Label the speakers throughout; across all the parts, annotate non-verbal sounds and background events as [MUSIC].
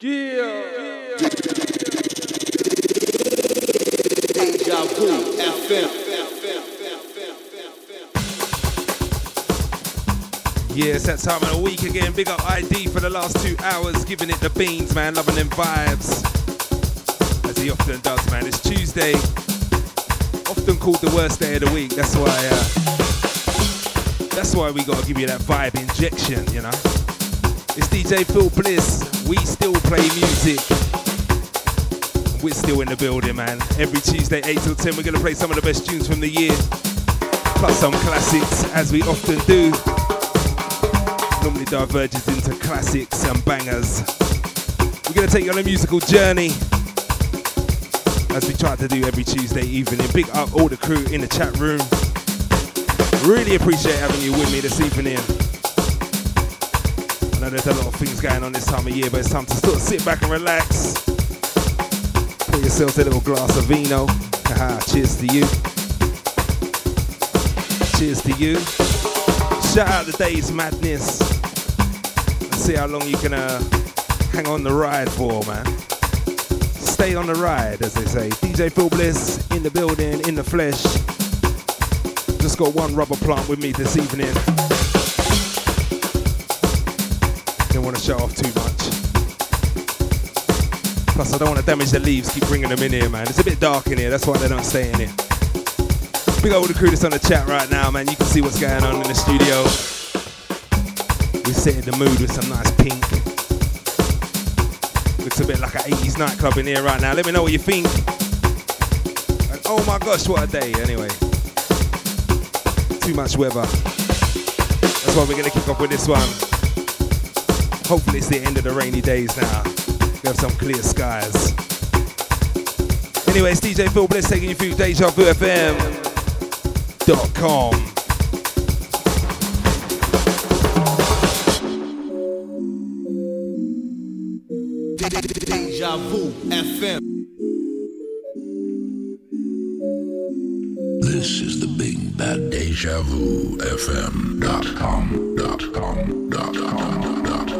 Speaker 1: Yeah, it's that time of the week again. Big up ID for the last two hours, giving it the beans, man. Loving them vibes. As he often does, man. It's Tuesday. Often called the worst day of the week. That's why uh, that's why we gotta give you that vibe injection, you know. It's DJ Phil Bliss. We still play music. We're still in the building, man. Every Tuesday, 8 till 10, we're gonna play some of the best tunes from the year. Plus some classics, as we often do normally diverges into classics and bangers. We're going to take you on a musical journey as we try to do every Tuesday evening. Big up all the crew in the chat room. Really appreciate having you with me this evening. Know there's a lot of things going on this time of year, but it's time to sort of sit back and relax. Pour yourselves a little glass of vino. Haha, cheers to you. Cheers to you. Shout out the day's madness. Let's see how long you can uh, hang on the ride for, man. Stay on the ride, as they say. DJ Phil Bliss in the building, in the flesh. Just got one rubber plant with me this evening. Want to show off too much. Plus, I don't want to damage the leaves. Keep bringing them in here, man. It's a bit dark in here. That's why they don't stay in here. Big up all the crew that's on the chat right now, man. You can see what's going on in the studio. We're setting the mood with some nice pink. Looks a bit like an 80s nightclub in here right now. Let me know what you think. And oh my gosh, what a day, anyway. Too much weather. That's why we're going to kick off with this one. Hopefully, it's the end of the rainy days now. We have some clear skies. Anyway, it's DJ Phil Bliss taking you through Deja Vu com.
Speaker 2: Deja Vu FM.
Speaker 3: This is the big bad Deja Vu FM.com. Dot com. Dot com. Dot com.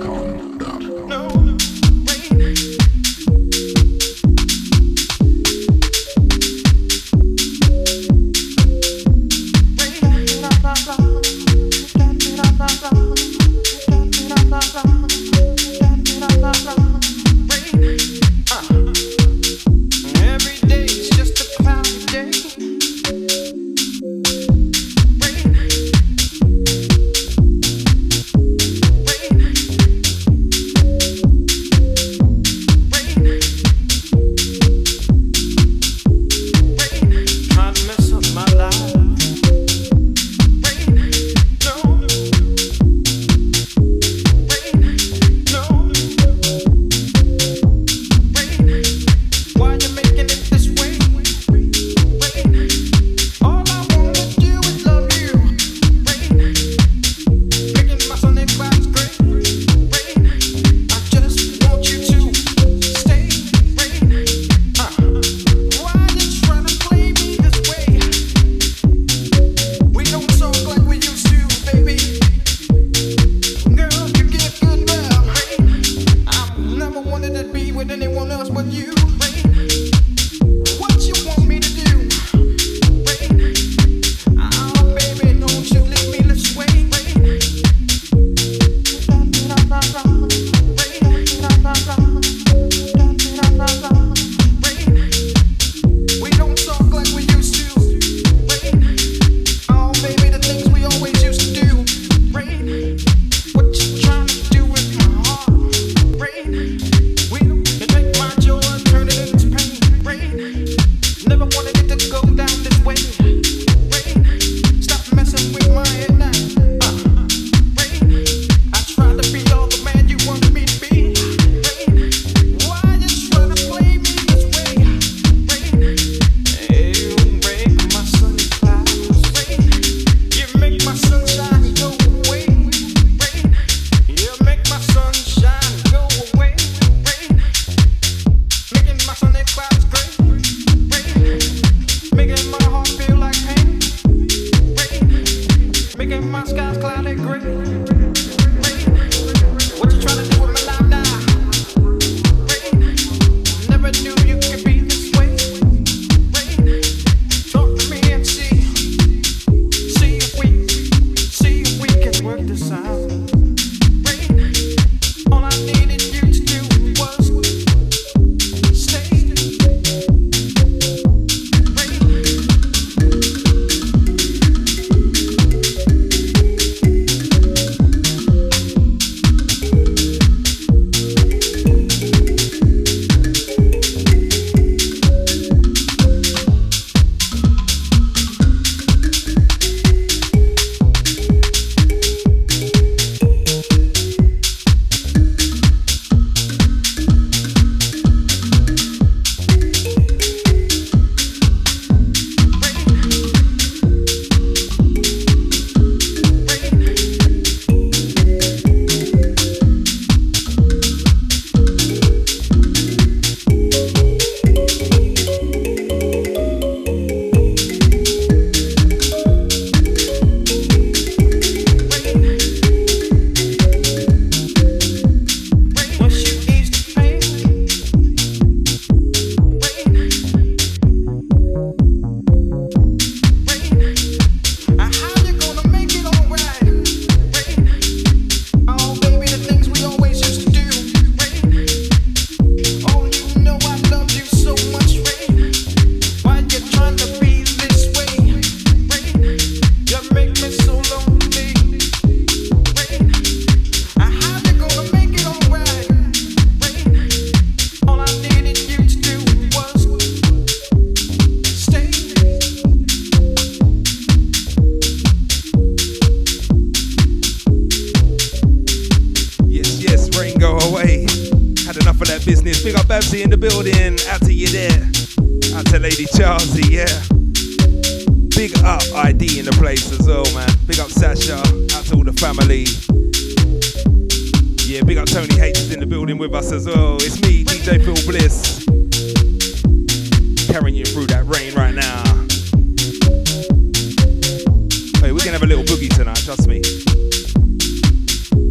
Speaker 3: Trust me.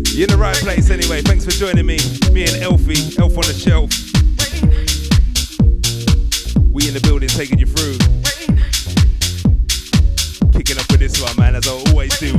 Speaker 3: You're in the right place anyway. Thanks for joining me. Me and Elfie, Elf on the Shelf. We in the building taking you through. Kicking up with this one, man, as I always do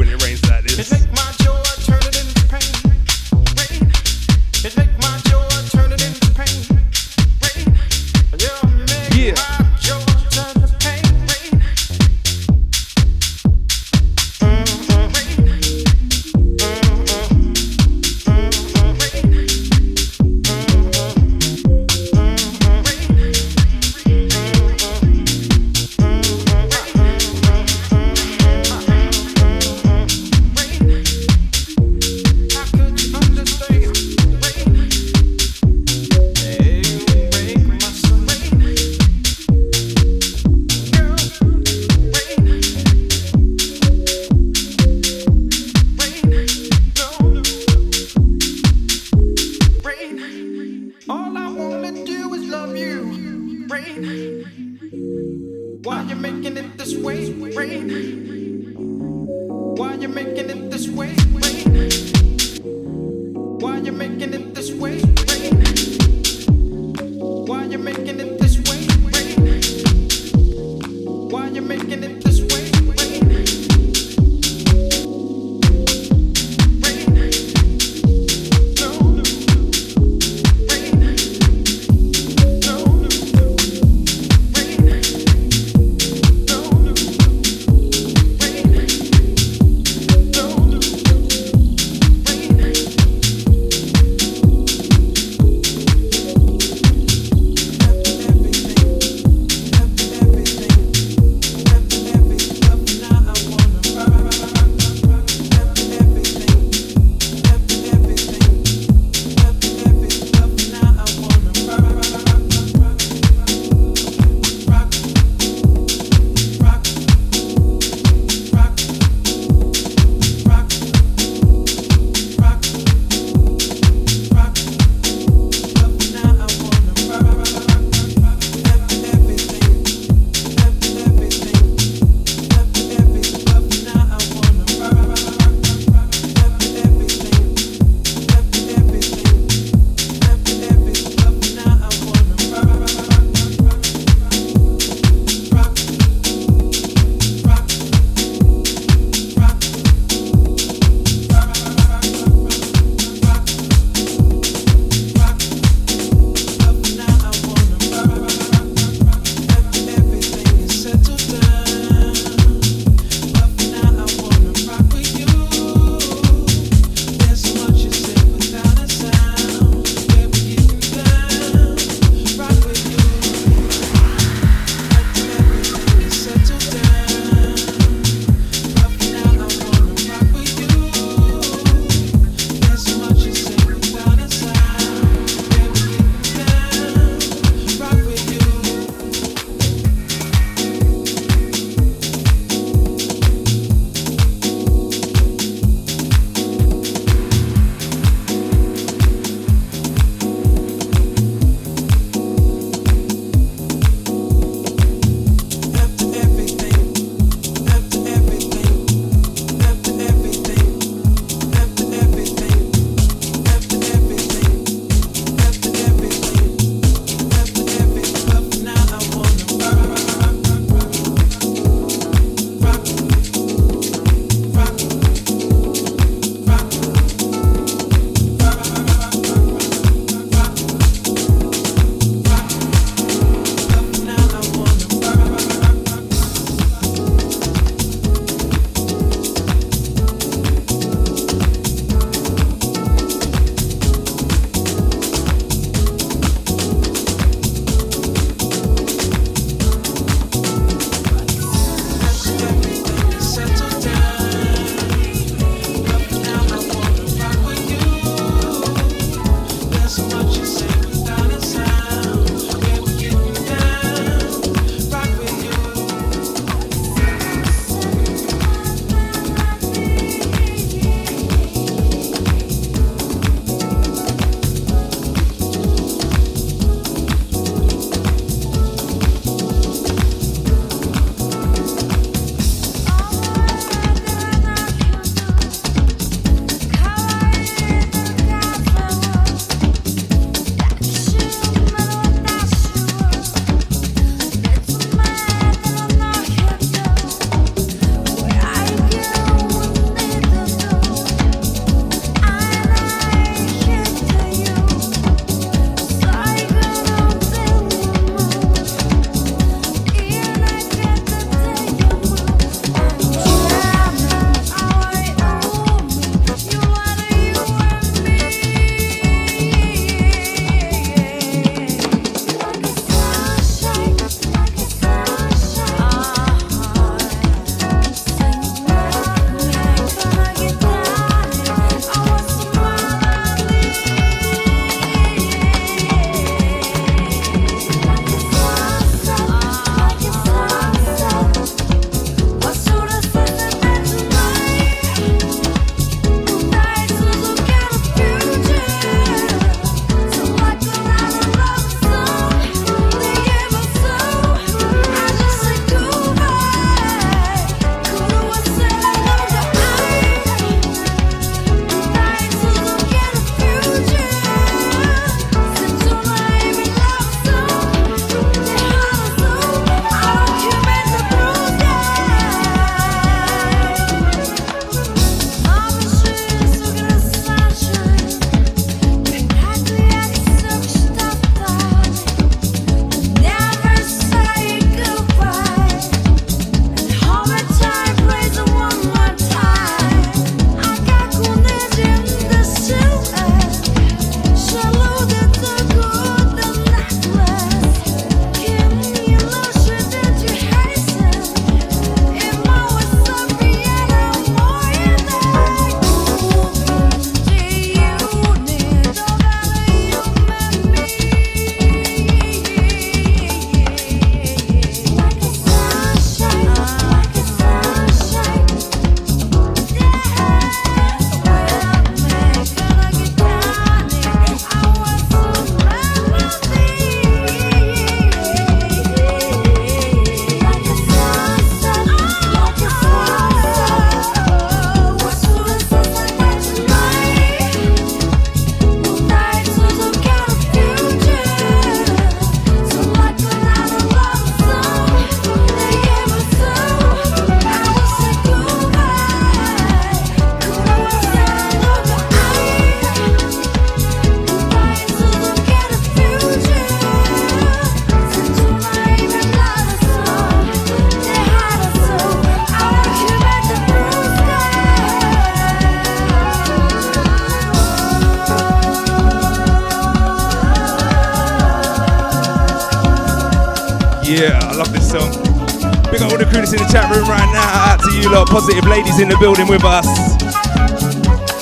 Speaker 1: in the building with us.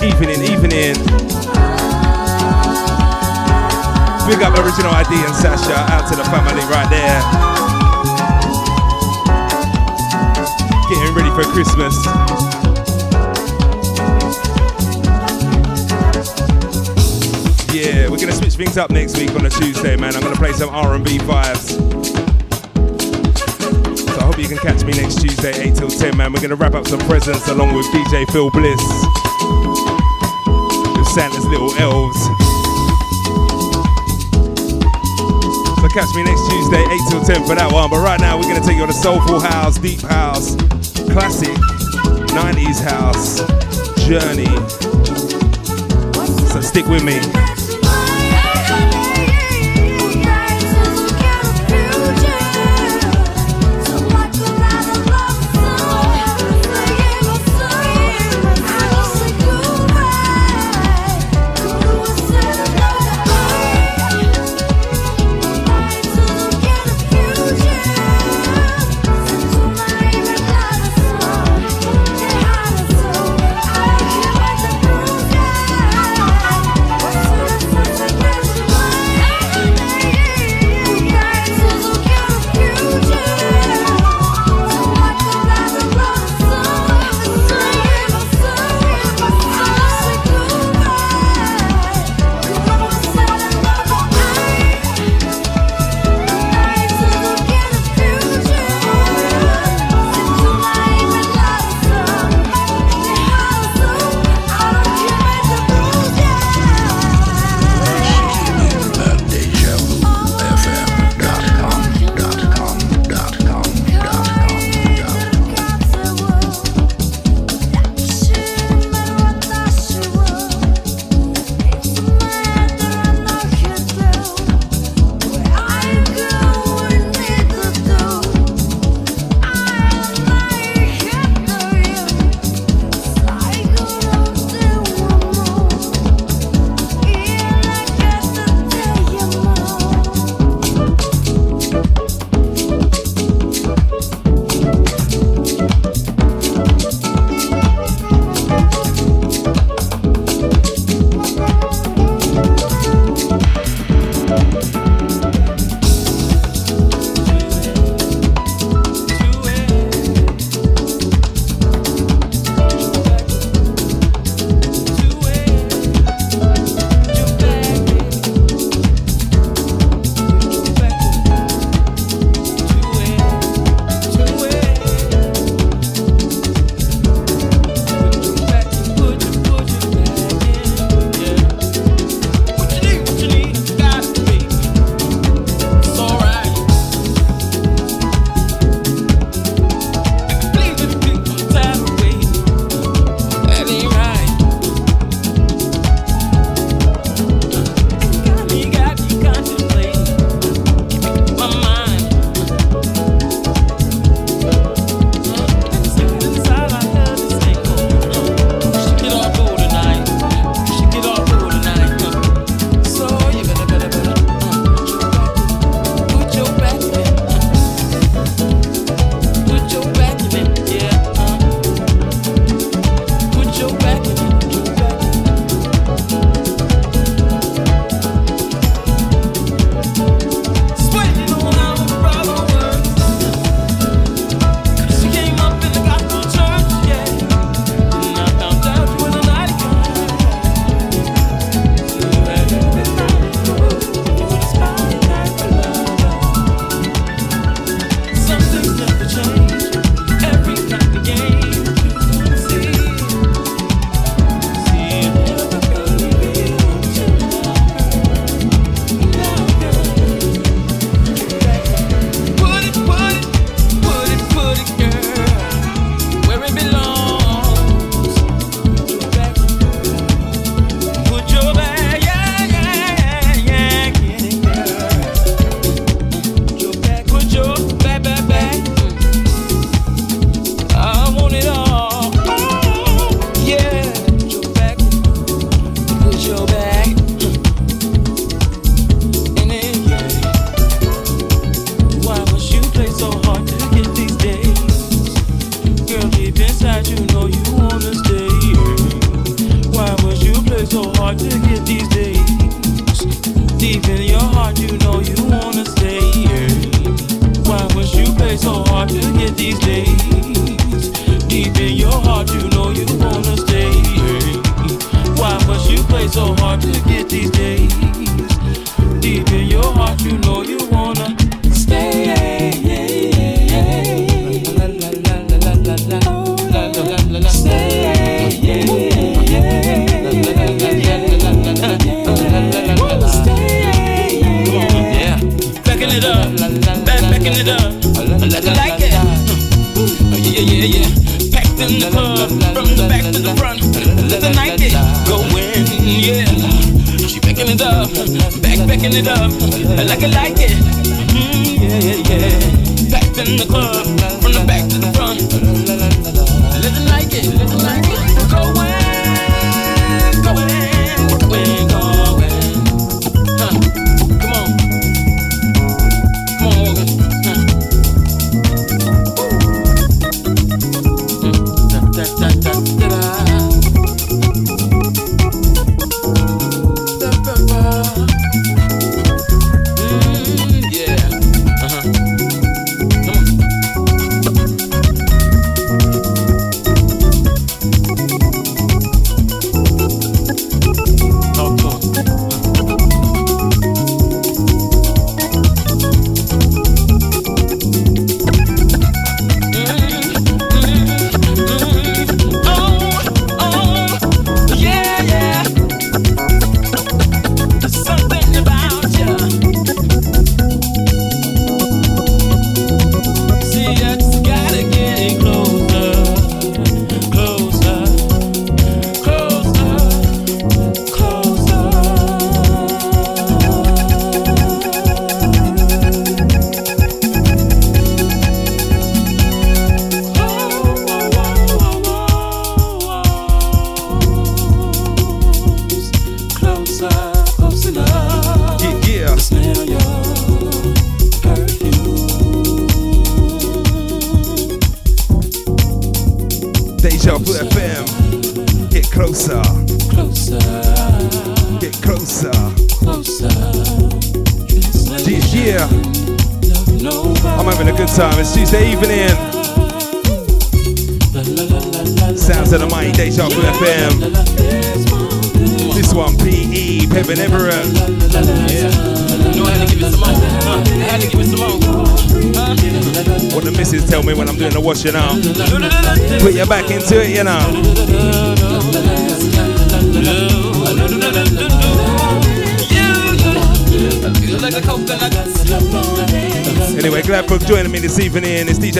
Speaker 1: Evening, evening. Big up original ID and Sasha. Out to the family right there. Getting ready for Christmas. Yeah, we're gonna switch things up next week on a Tuesday, man. I'm gonna play some R&B vibes. You can catch me next Tuesday, 8 till 10, man. We're gonna wrap up some presents along with DJ Phil Bliss with Santa's Little Elves. So catch me next Tuesday, 8 till 10 for that one. But right now, we're gonna take you on a soulful house, deep house, classic 90s house journey. So stick with me.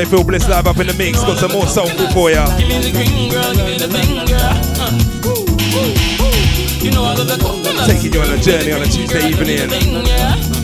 Speaker 1: Phil Bliss live up in the mix. Got some more soul food for ya. Give me the green girl,
Speaker 4: give me the. Uh, ooh, ooh, ooh. You know I love the coconut. Taking you on a journey on a Tuesday evening.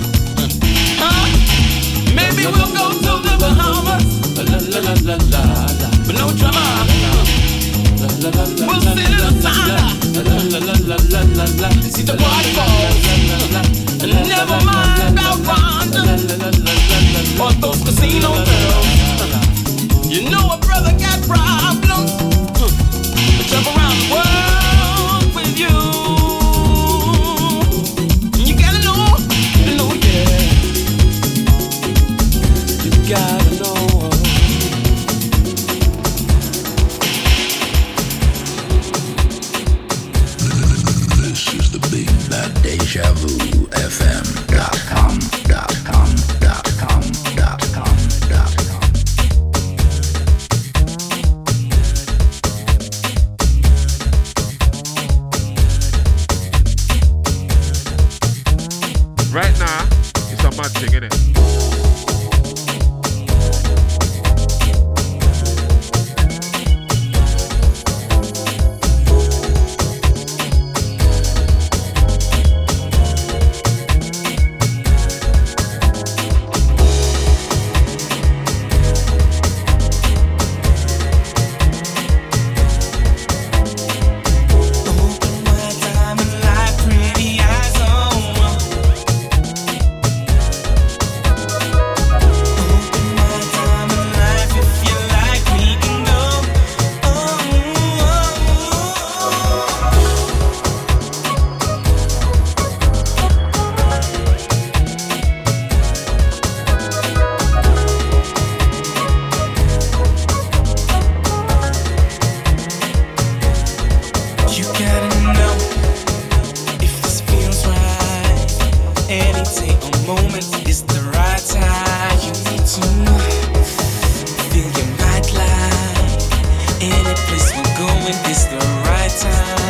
Speaker 4: moment the right time. You need to. Any place we're going the right
Speaker 5: time.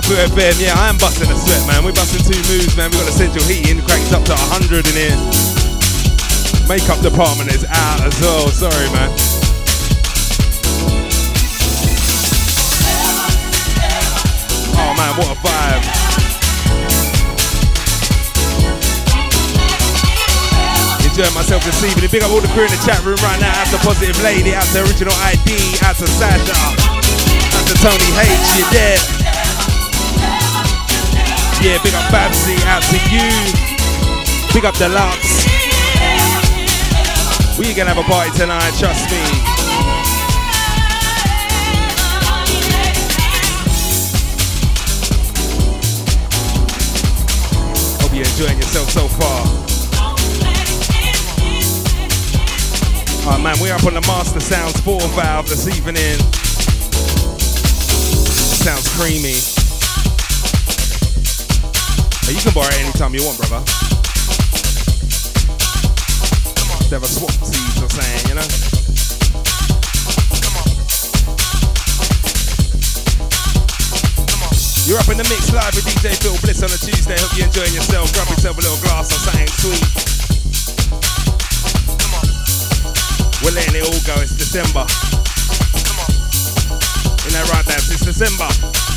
Speaker 1: Vu FM. Yeah, I am busting a sweat, man. We're busting two moves, man. We got the central heating cranked up to 100 in here. Makeup department is out as well. Sorry, man. Oh man, what a vibe. Enjoying myself this evening. Big up all the crew in the chat room right now. Out to Positive Lady, out to Original ID, out to Sasha, out to Tony H, you dead. Yeah, big up Babsy, out to you. Big up Deluxe. We gonna have a party tonight, trust me. Hope you're enjoying yourself so far. Oh man, we're up on the Master Sounds 4 valve this evening. Sounds creamy. You can borrow it anytime you want, brother. Never swap seeds or saying, you know? You're up in the mix live with DJ Phil Bliss on a Tuesday. Hope you're enjoying yourself. Grab yourself a little glass or something sweet. We're letting it all go. It's December. Isn't that right, Dance? It's December.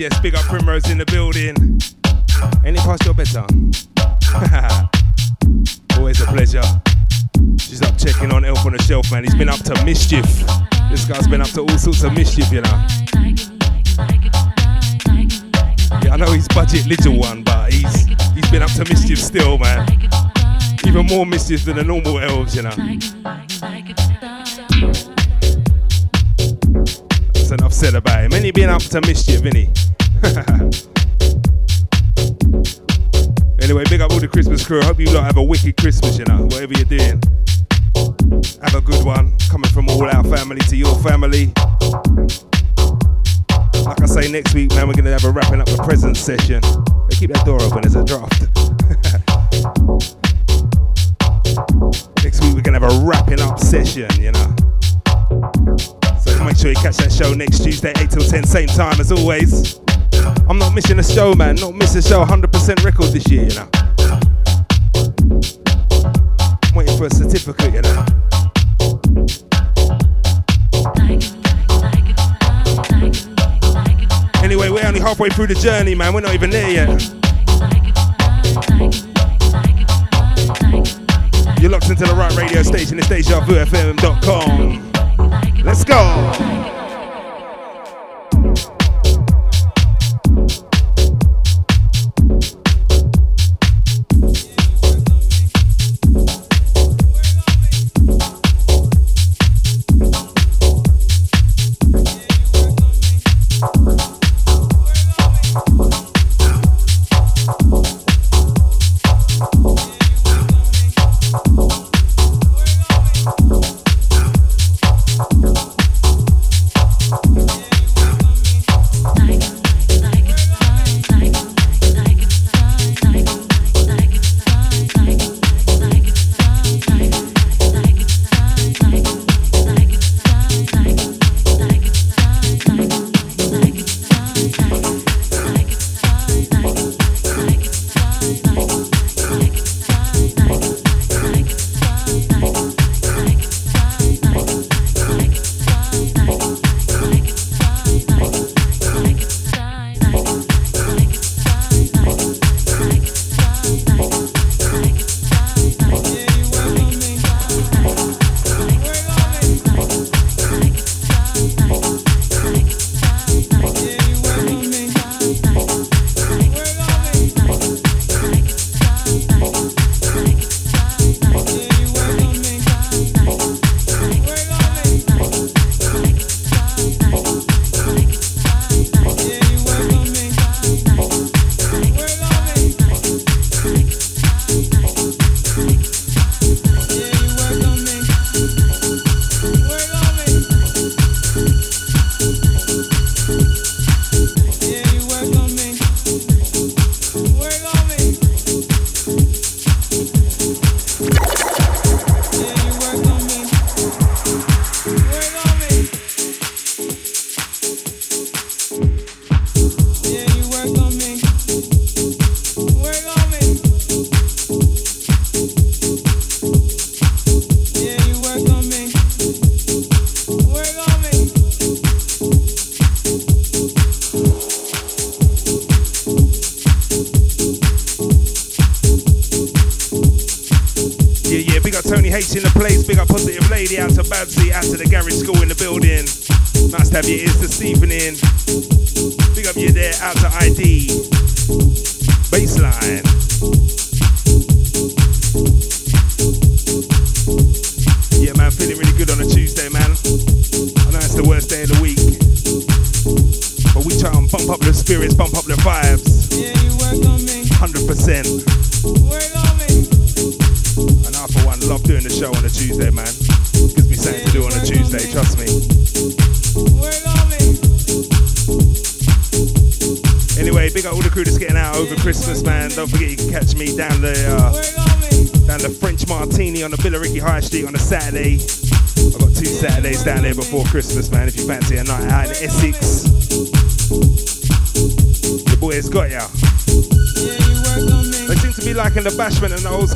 Speaker 1: Yes, big up Primrose in the building. Any past your bedtime? [LAUGHS] Always a pleasure. She's up checking on Elf on the Shelf, man. He's been up to mischief. This guy's been up to all sorts of mischief, you know. Yeah, I know he's budget little one, but he's he's been up to mischief still, man. Even more mischief than the normal elves, you know. Show. 100% record this year, you know. I'm waiting for a certificate, you know. Anyway, we're only halfway through the journey, man. We're not even there yet. You're locked into the right radio station. It's DejaVuFM.com. Let's go.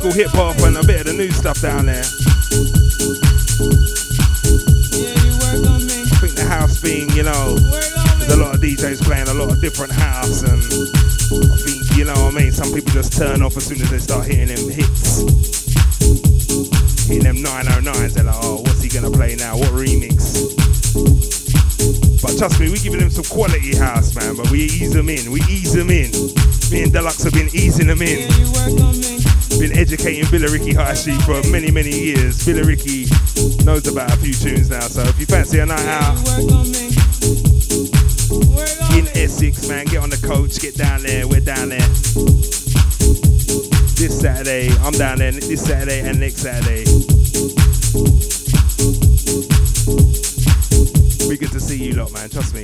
Speaker 1: School hip hop and a bit of the new stuff down there. I think the house being, you know, there's a lot of DJs playing a lot of different house, and I think, you know what I mean, some people just turn off as soon as they start hitting them hits. Hitting them 909s, they're like, oh, what's he gonna play now? What remix? But trust me, we're giving them some quality house, man, but we ease them in, we ease them in. Me and Deluxe have been easing them in. Been educating Billericay High Street for many, many years. Billericay knows about a few tunes now, so if you fancy a night out in Essex, man, get on the coach, get down there, we're down there. This Saturday, I'm down there this Saturday and next Saturday. Be good to see you lot, man, trust me.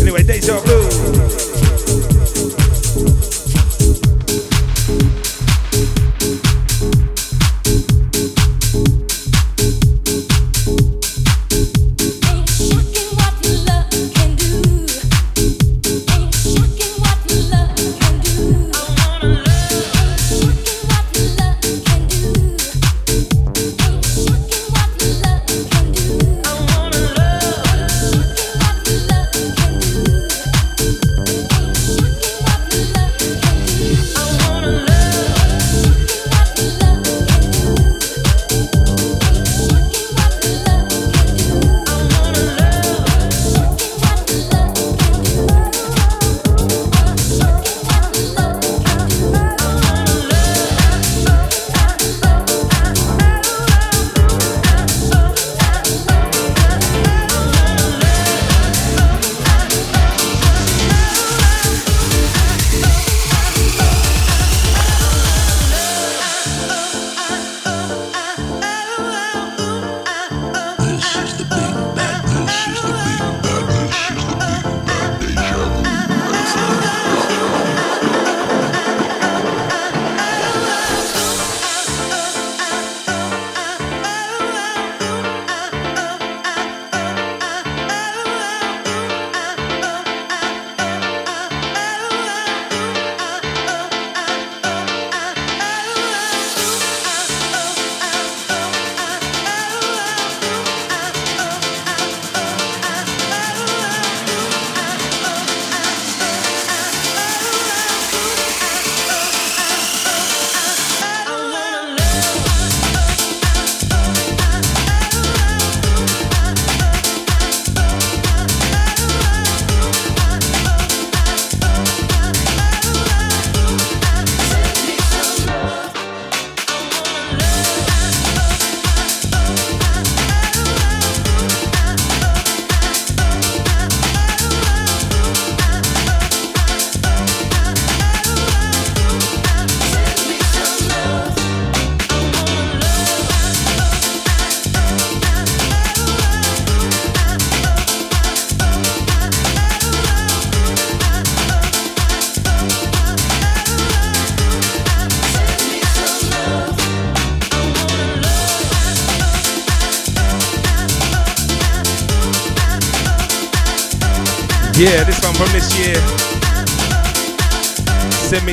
Speaker 1: Anyway, Deja Vu.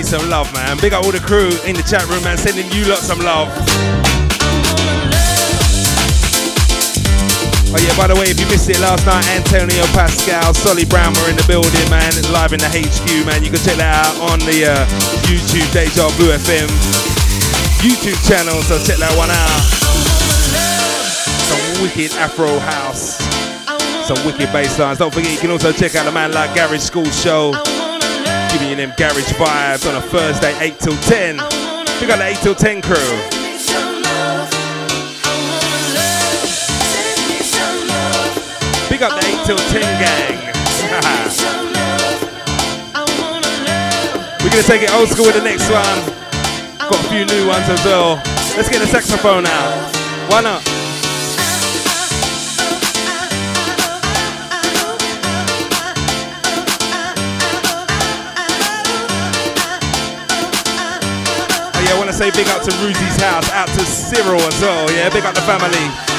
Speaker 1: Some love, man. Big up all the crew in the chat room, man. Sending you lot some love. Oh yeah, by the way, if you missed it last night, Antonio Pascal, Solly Brown were in the building, man, live in the HQ, man. You can check that out on the uh, YouTube Deja Vu FM YouTube channel, so check that one out. Some wicked Afro house some wicked bass lines. Don't forget, you can also check out the man like Garage School Show, them garage vibes on a Thursday, 8 till 10. We got the 8 till 10 crew. Big up the 8 till 10 gang. [LAUGHS] We're gonna take it old school with the next one. Got a few new ones as well. Let's get the saxophone out. Why not? Say big up to Ruzy's house, out to Cyril as well. Yeah, big up the family.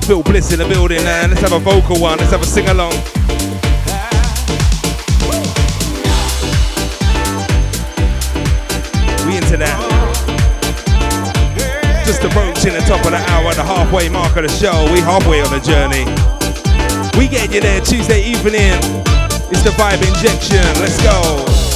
Speaker 2: DJ Bliss in the building, man. Let's have a vocal one, let's have a sing along. We into that. Just approaching the top of the hour, the halfway mark of the show. We halfway on the journey. We get you there Tuesday evening. It's the vibe injection. Let's go.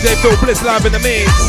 Speaker 1: Phil Bliss live in the mix.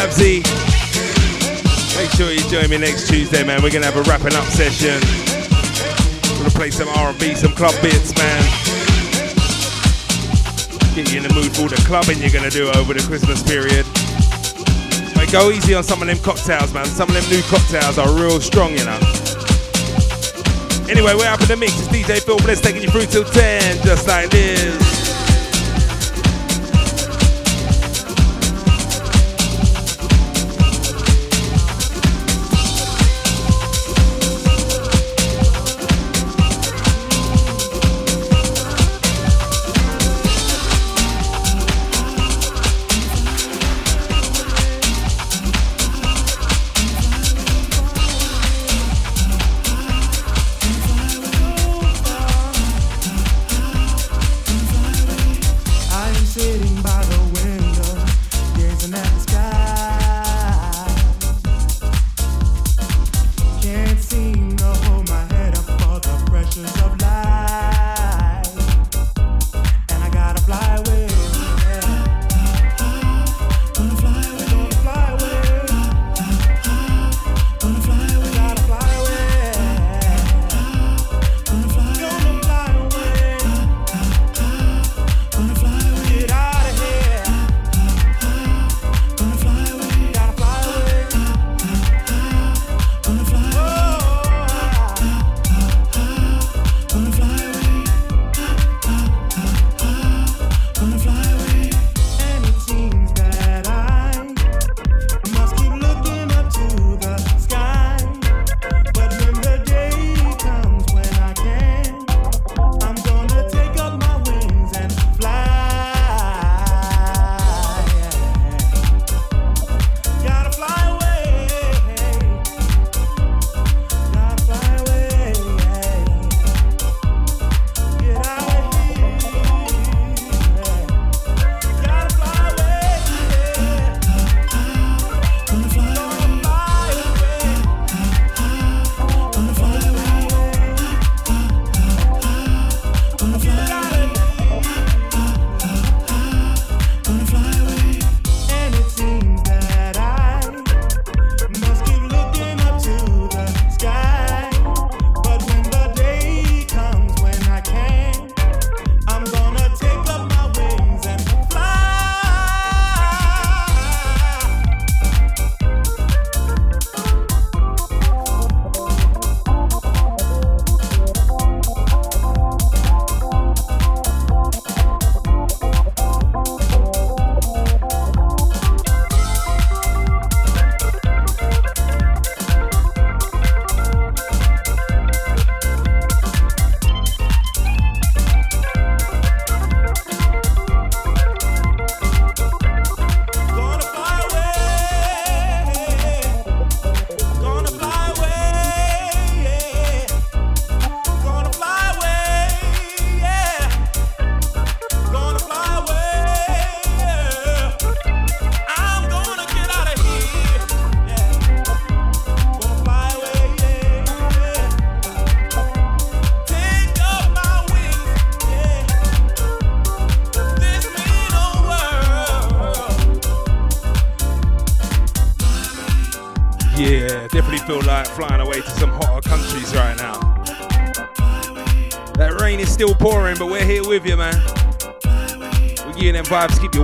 Speaker 1: Babsy. Make sure you join me next Tuesday, man. We're gonna have a wrapping up session. We're gonna play some R&B, some club bits, man.
Speaker 6: Get you in the mood for the clubbing you're gonna do over the Christmas period. But go easy on some of them cocktails, man. Some of them new cocktails are real strong, you know. Anyway, we're up in the mix. It's DJ Phil Bliss taking you through till 10, just like this.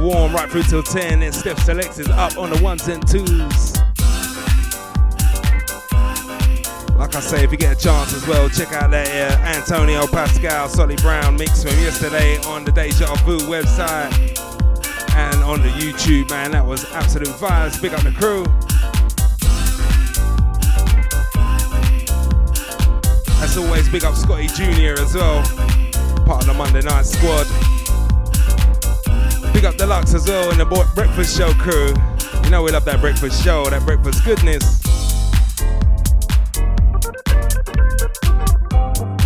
Speaker 6: Warm right through till 10. And Steph Selects is up on the ones and twos. Like I say, if you get a chance as well, check out that uh, Antonio Pascal, Solly Brown mix from yesterday on the Deja Vu website and on the YouTube, man. That was absolute vibes. Big up the crew. As always, big up Scotty Jr. as well, part of the Monday Night Squad. Big up Deluxe as well and the Breakfast Show crew. You know we love that breakfast show, that breakfast goodness.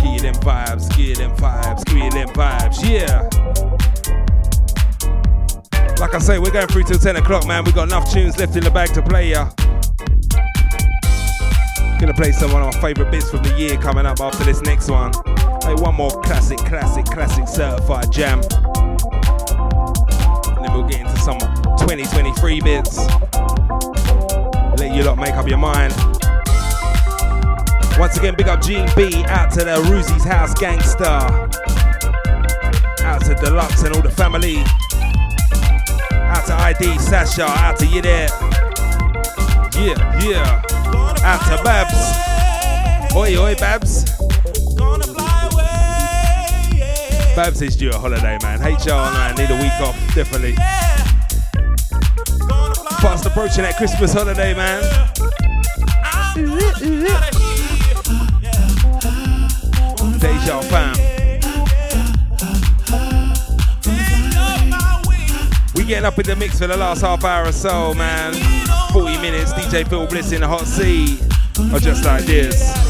Speaker 6: Give them vibes, give them vibes, give them vibes, yeah. Like I say, we're going through till 10 o'clock, man. We've got enough tunes left in the bag to play ya. Gonna play some of my favourite bits from the year coming up after this next one. Play one more classic, classic, classic certified jam 2023 bits. Let you lot make up your mind. Once again, big up Gene B out to the Roozy's House Gangster. Out to Deluxe and all the family. Out to ID Sasha. Out to you there. Yeah, yeah. Out to Babs. Oi, oi, Babs. Babs is due a holiday, man. HR, man, need a week off, definitely. Fast approaching that Christmas holiday, man. Deja fam. We getting up in the mix for the last half hour or so, man. 40 minutes, DJ Phil Bliss in the hot seat. Or just like this.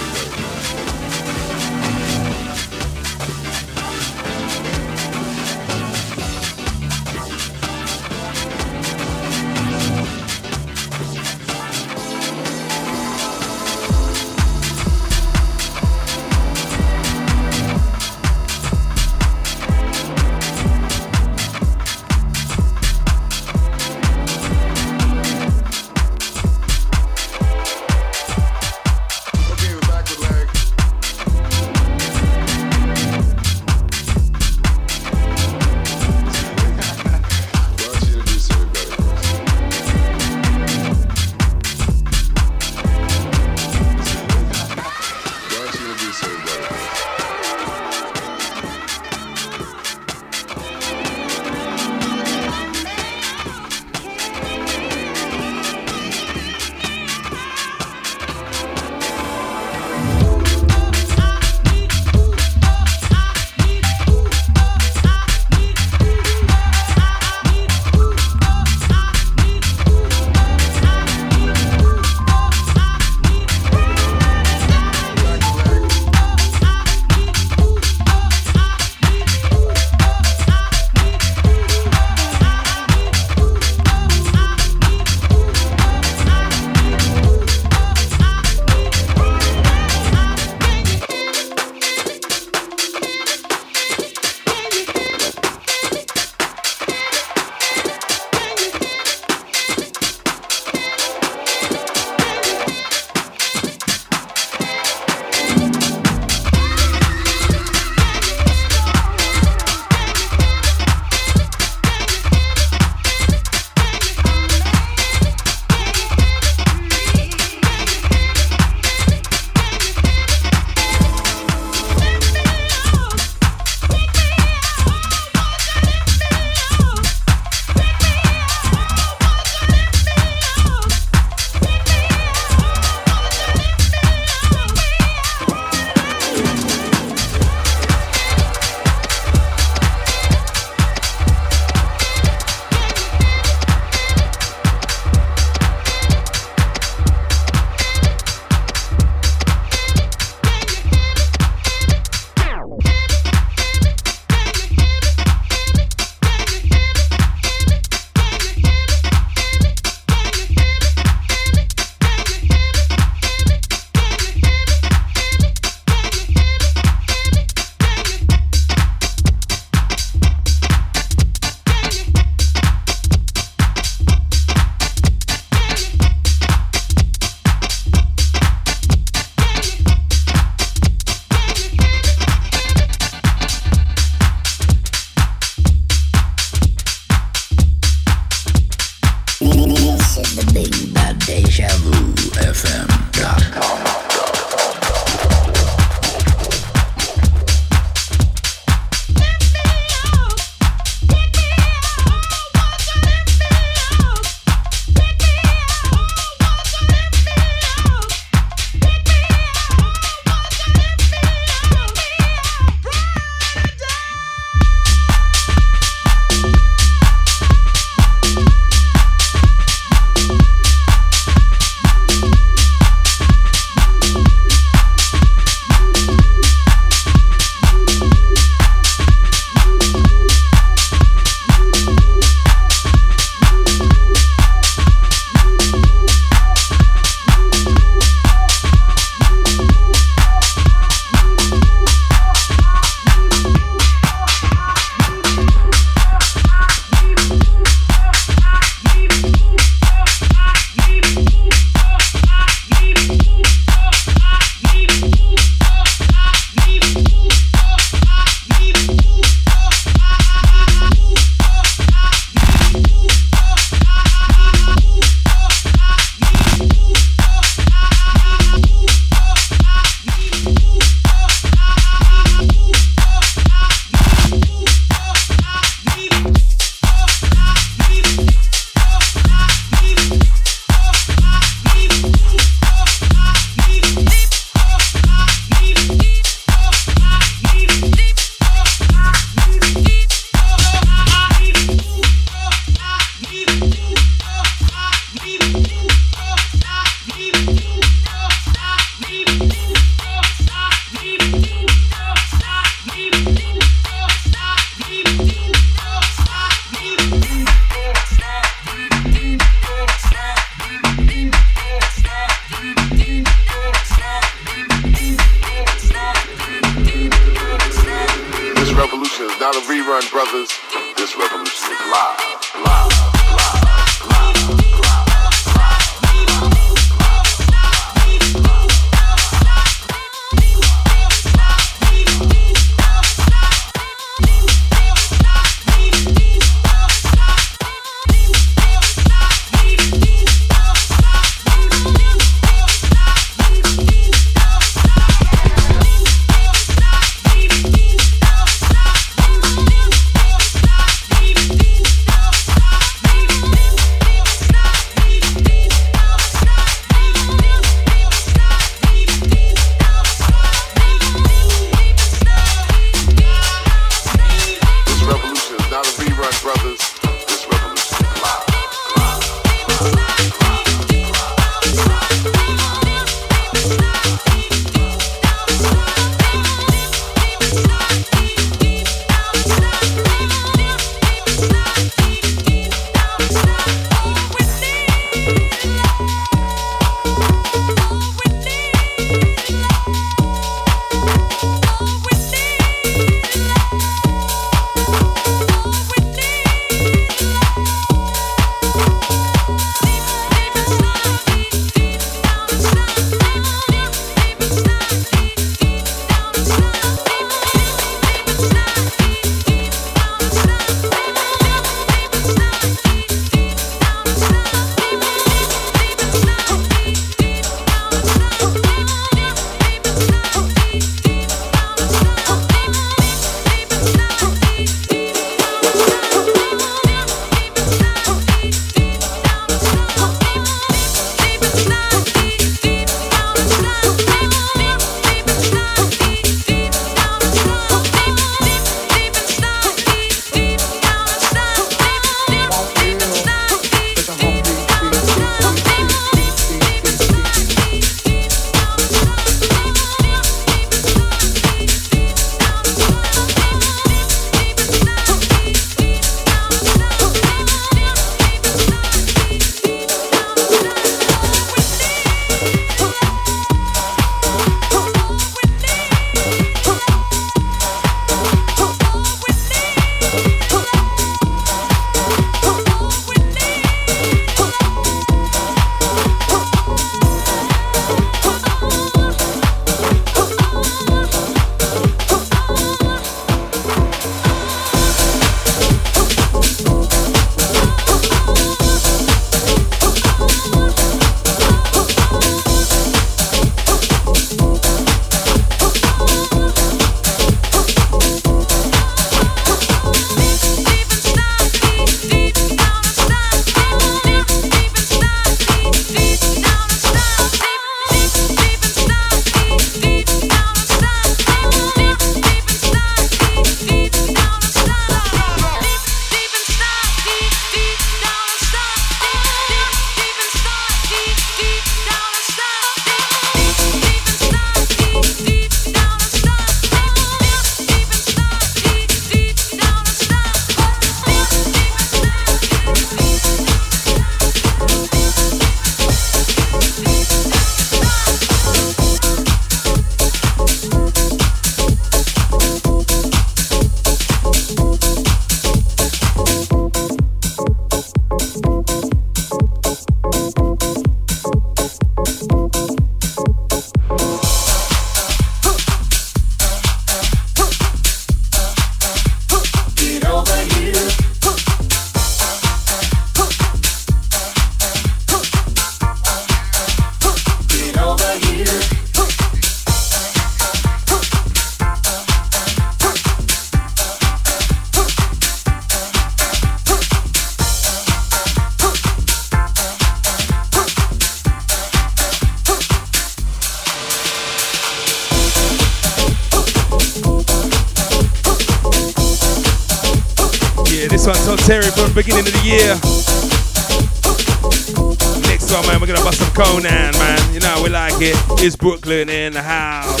Speaker 1: It's Brooklyn in the house.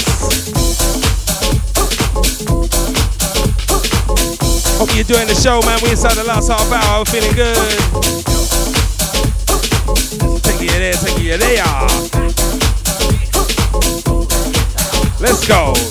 Speaker 1: Hope you're doing the show, man. We inside the last half hour. We're feeling good. Take it there, take it there. Let's go.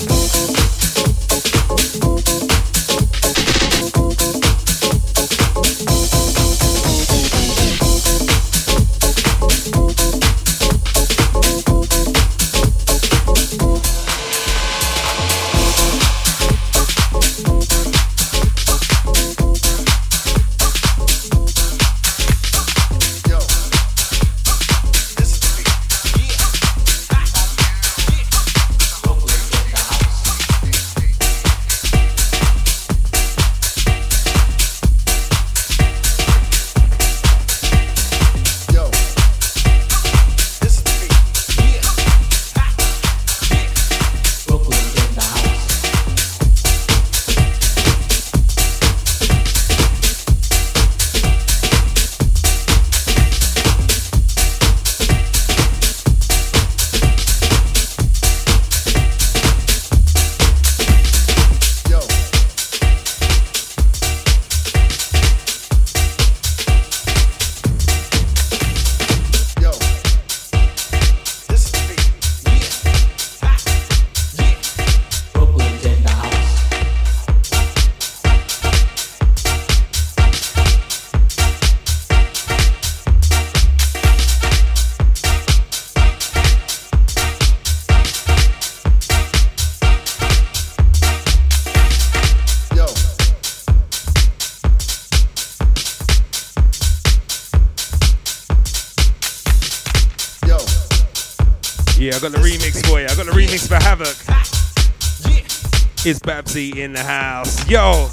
Speaker 1: It's Babsy in the house. Yo.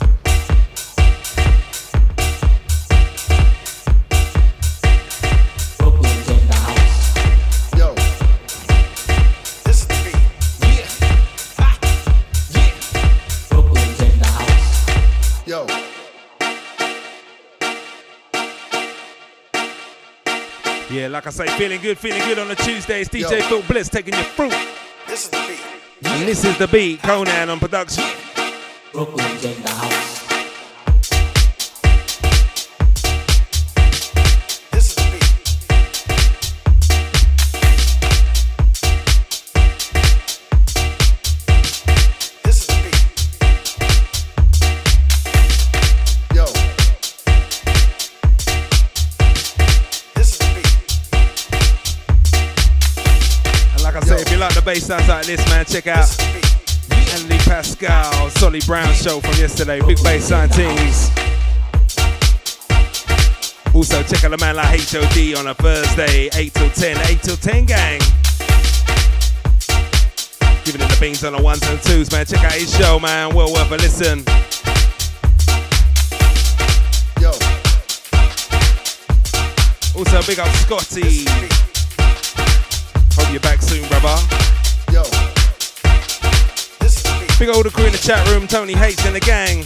Speaker 1: Yeah, like I say, feeling good, feeling good on the Tuesdays. DJ Yo. Phil Bliss taking your fruit. This is the beat. And this is the beat, Conan on production. Brooklyn's in the house. bass sounds like I say, if you like the bass outside this, man. Check out. Anthony Pascal, Solly Brown show from yesterday. Big bass teams. Also, check out the man like HOD on a Thursday, 8 till 10, 8 till 10 gang. Giving it the beans on the ones and twos, man. Check out his show, man. Well worth a listen. Yo. Also, big up Scotty. Hope you're back soon, brother. Big old crew in the chat room, Tony Hates in the gang.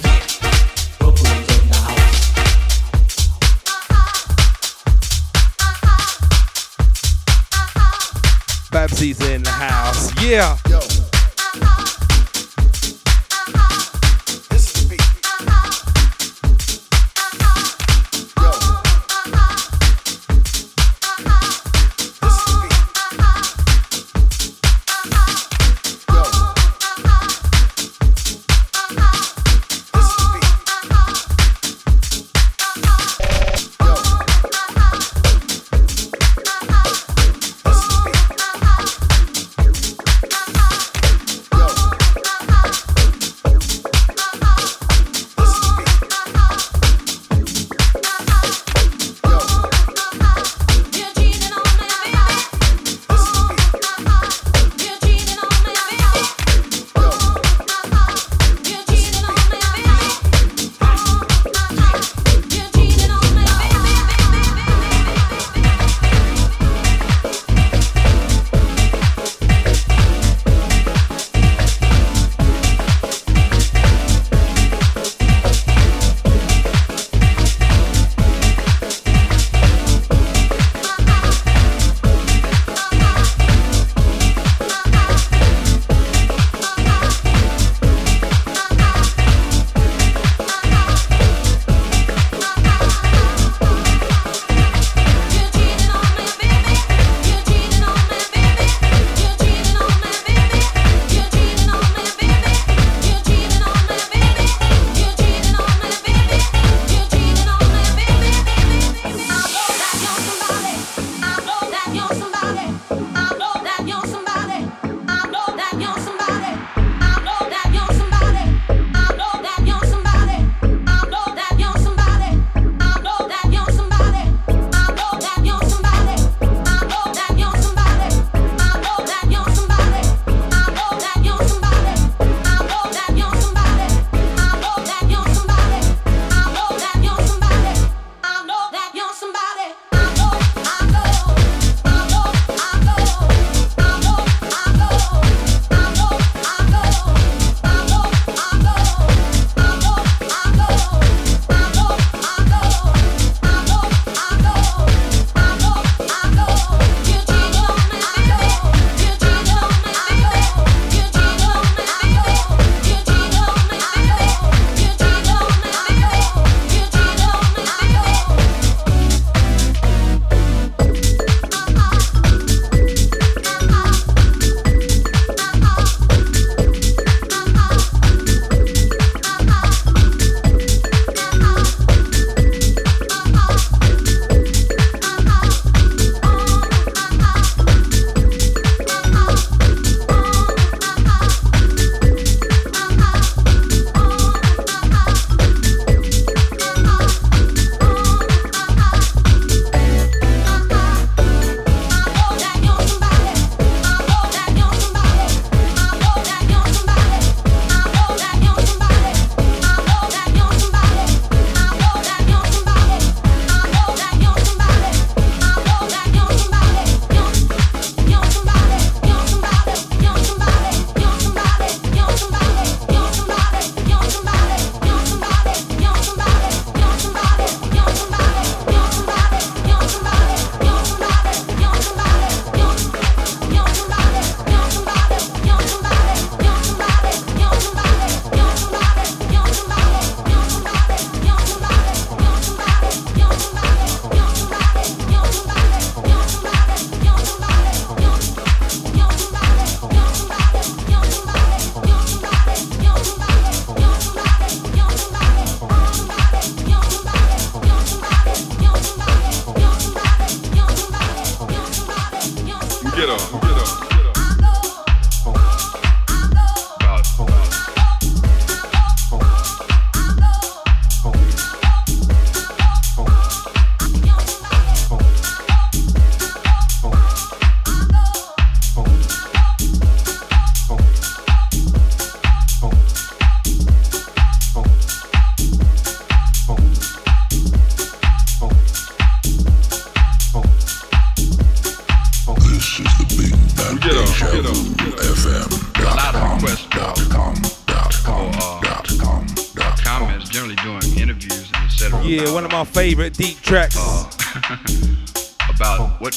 Speaker 1: Babsy's in the house. Yeah. Yo.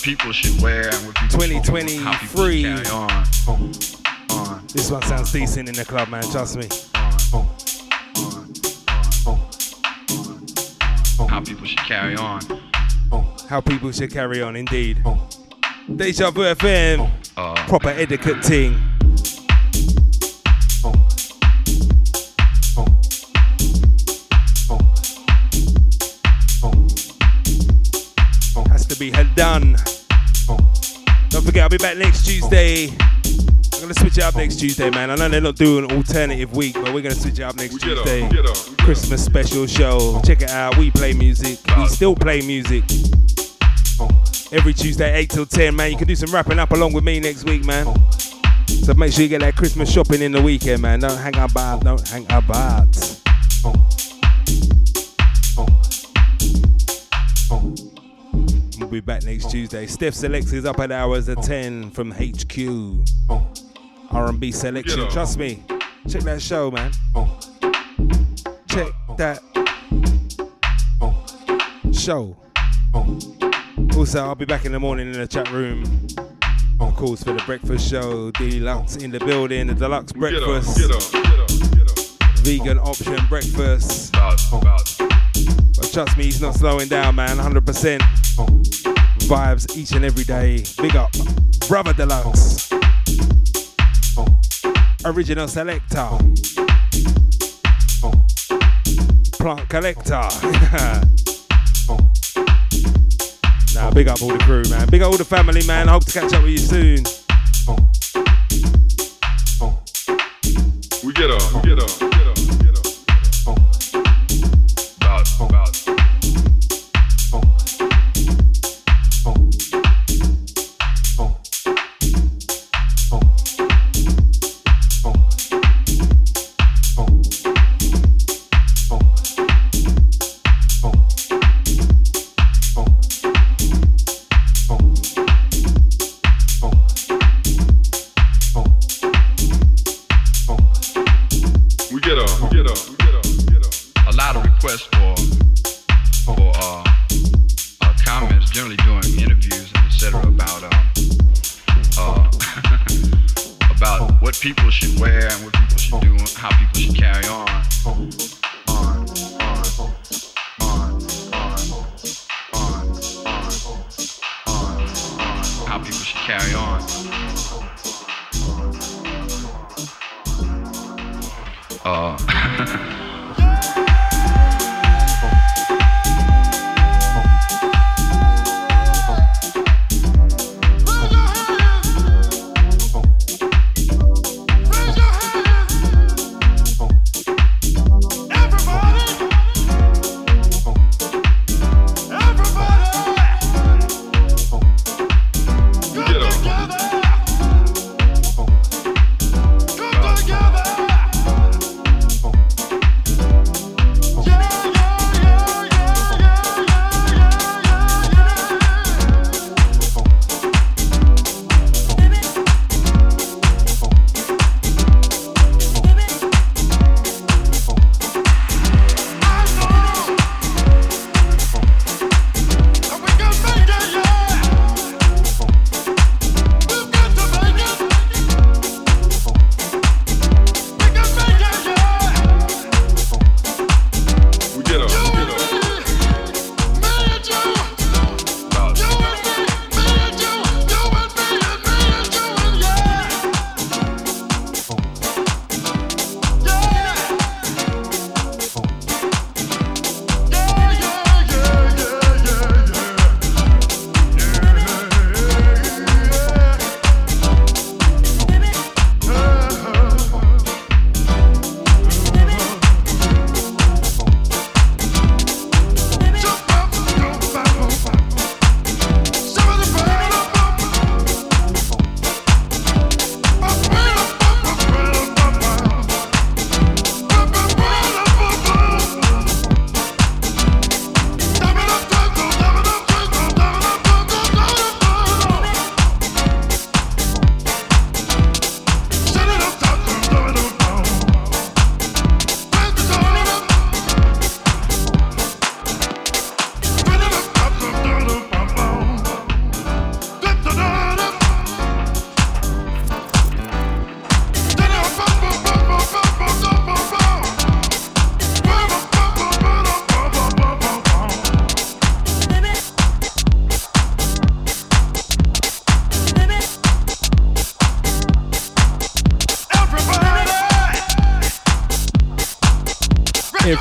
Speaker 2: People should wear and what people
Speaker 1: 2023.
Speaker 2: Carry on.
Speaker 1: on. This one sounds decent in the club, man. Trust me.
Speaker 2: How people should carry on.
Speaker 1: How people should carry on, indeed. Deja Vu FM. Uh, proper etiquette ting. done. Don't forget, I'll be back next Tuesday. I'm gonna switch it up next Tuesday, man. I know they're not doing an alternative week, but we're gonna switch it up next Tuesday. Christmas special show. Check it out. We play music. We still play music. Every Tuesday, 8 till 10, man. You can do some wrapping up along with me next week, man. So make sure you get that Christmas shopping in the weekend, man. Don't hang about. Don't hang about. Next Tuesday. Steph Selects is up at hours at 10 from HQ. R&B selection. Trust me. Check that show, man. Check that show. Also, I'll be back in the morning in the chat room. Of course, for the breakfast show. Deluxe in the building. The deluxe breakfast. Vegan option breakfast. But trust me, he's not slowing down, man. 100% vibes each and every day. Big up, Brother Deluxe. Original selector. Plant collector. [LAUGHS] nah, big up all the crew, man. Big up all the family, man. Hope to catch up with you soon.
Speaker 2: We get up, we get up.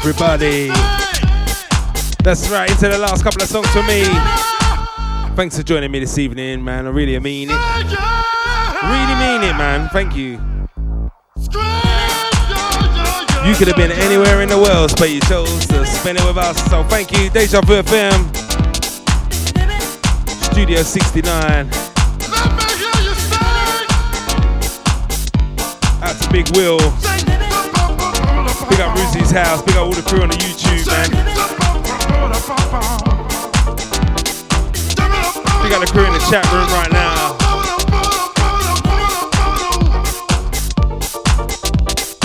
Speaker 1: Everybody. That's right, into the last couple of songs for me. Thanks for joining me this evening, man. I really mean it. Really mean it, man. Thank you. You could have been anywhere in the world, but you chose to spend it with us. So thank you, Deja Vu FM, Studio 69. Out to Big Will. Big up Ruzy's house. Big up all the crew on the YouTube, man. Big up the crew in the chat room right now.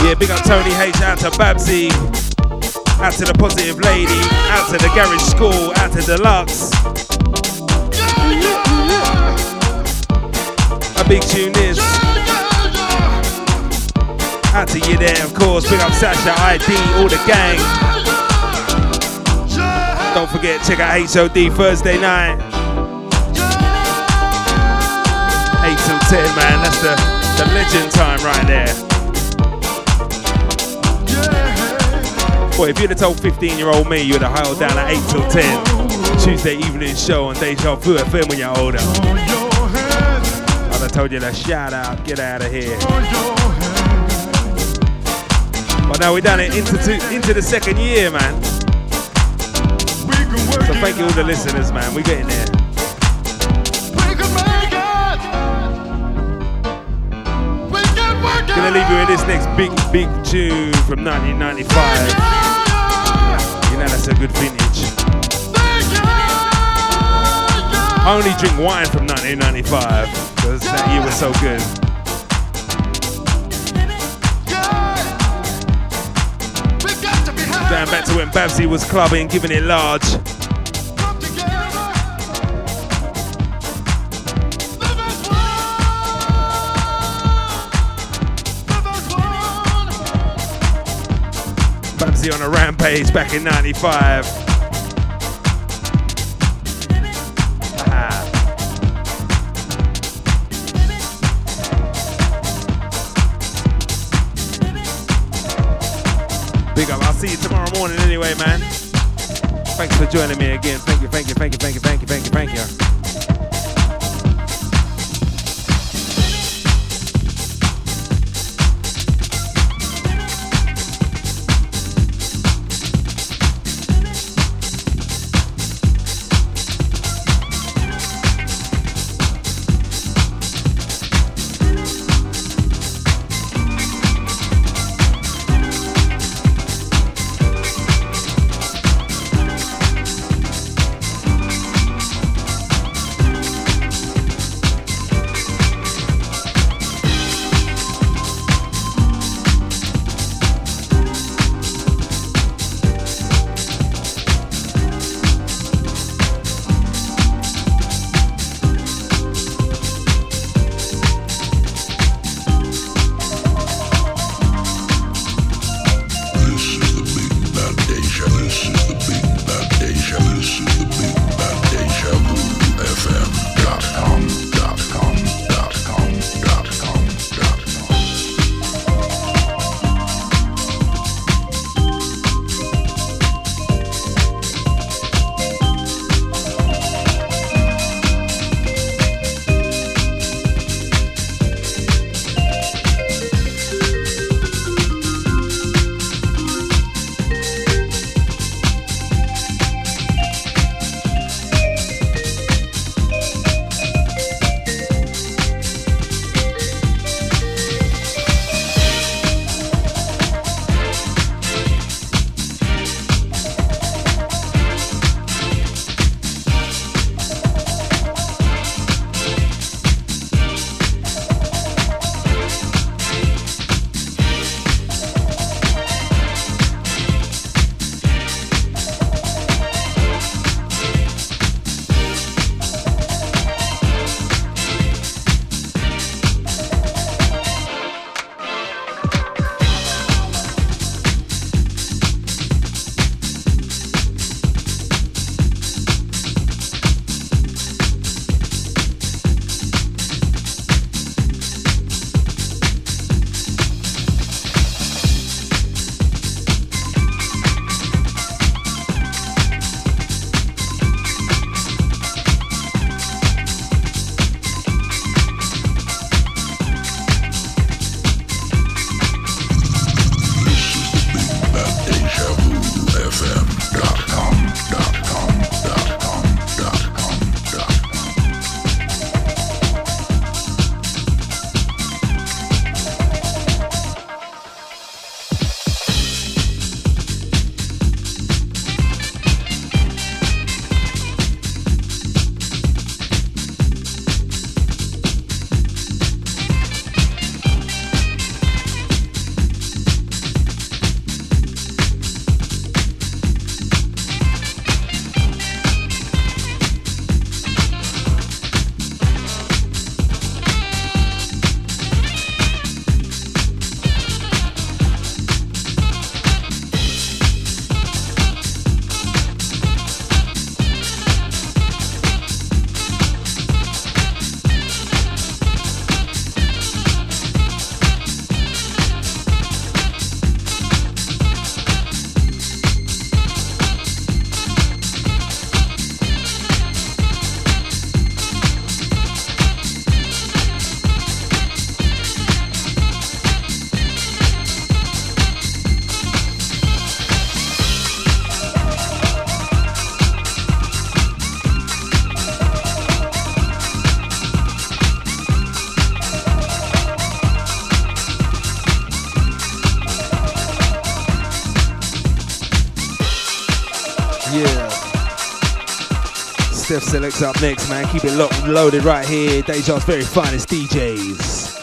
Speaker 1: Yeah, big up Tony H, out to Babsy, out to the Positive Lady, out to the Garage School, out to Deluxe. A big tune is. Out to you there, of course. Big up Sasha, ID, all the gang. Don't forget, check out HOD Thursday night. 8 till 10, man. That's the, the legend time right there. Boy, if you'd have told 15 year old me you'd have held down at 8 till 10 Tuesday evening show on Deja Vu FM when you're older, I'd have told you to shout out, get out of here. But now we done it into, to, into the second year, man. So thank you all the listeners, man. We're getting there. Gonna leave you with this next big, big tune from 1995 You know that's a good vintage. I only drink wine from 1995 because that year was so good. Going back to when Babsy was clubbing, giving it large. Babsy on a rampage back in 95. Anyway, man. Thanks for joining me again. Thank you, thank you, thank you, thank you, thank you, thank you, thank you. Selects up next, man. Keep it locked, loaded right here. Deja's very finest DJs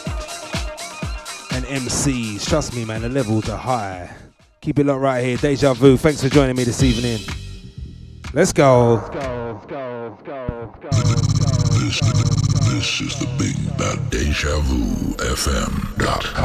Speaker 1: and MCs. Trust me, man, the levels are high. Keep it locked right here. Deja Vu, thanks for joining me this evening. Let's
Speaker 7: go. This, this is the Big Bad Deja Vu FM.com.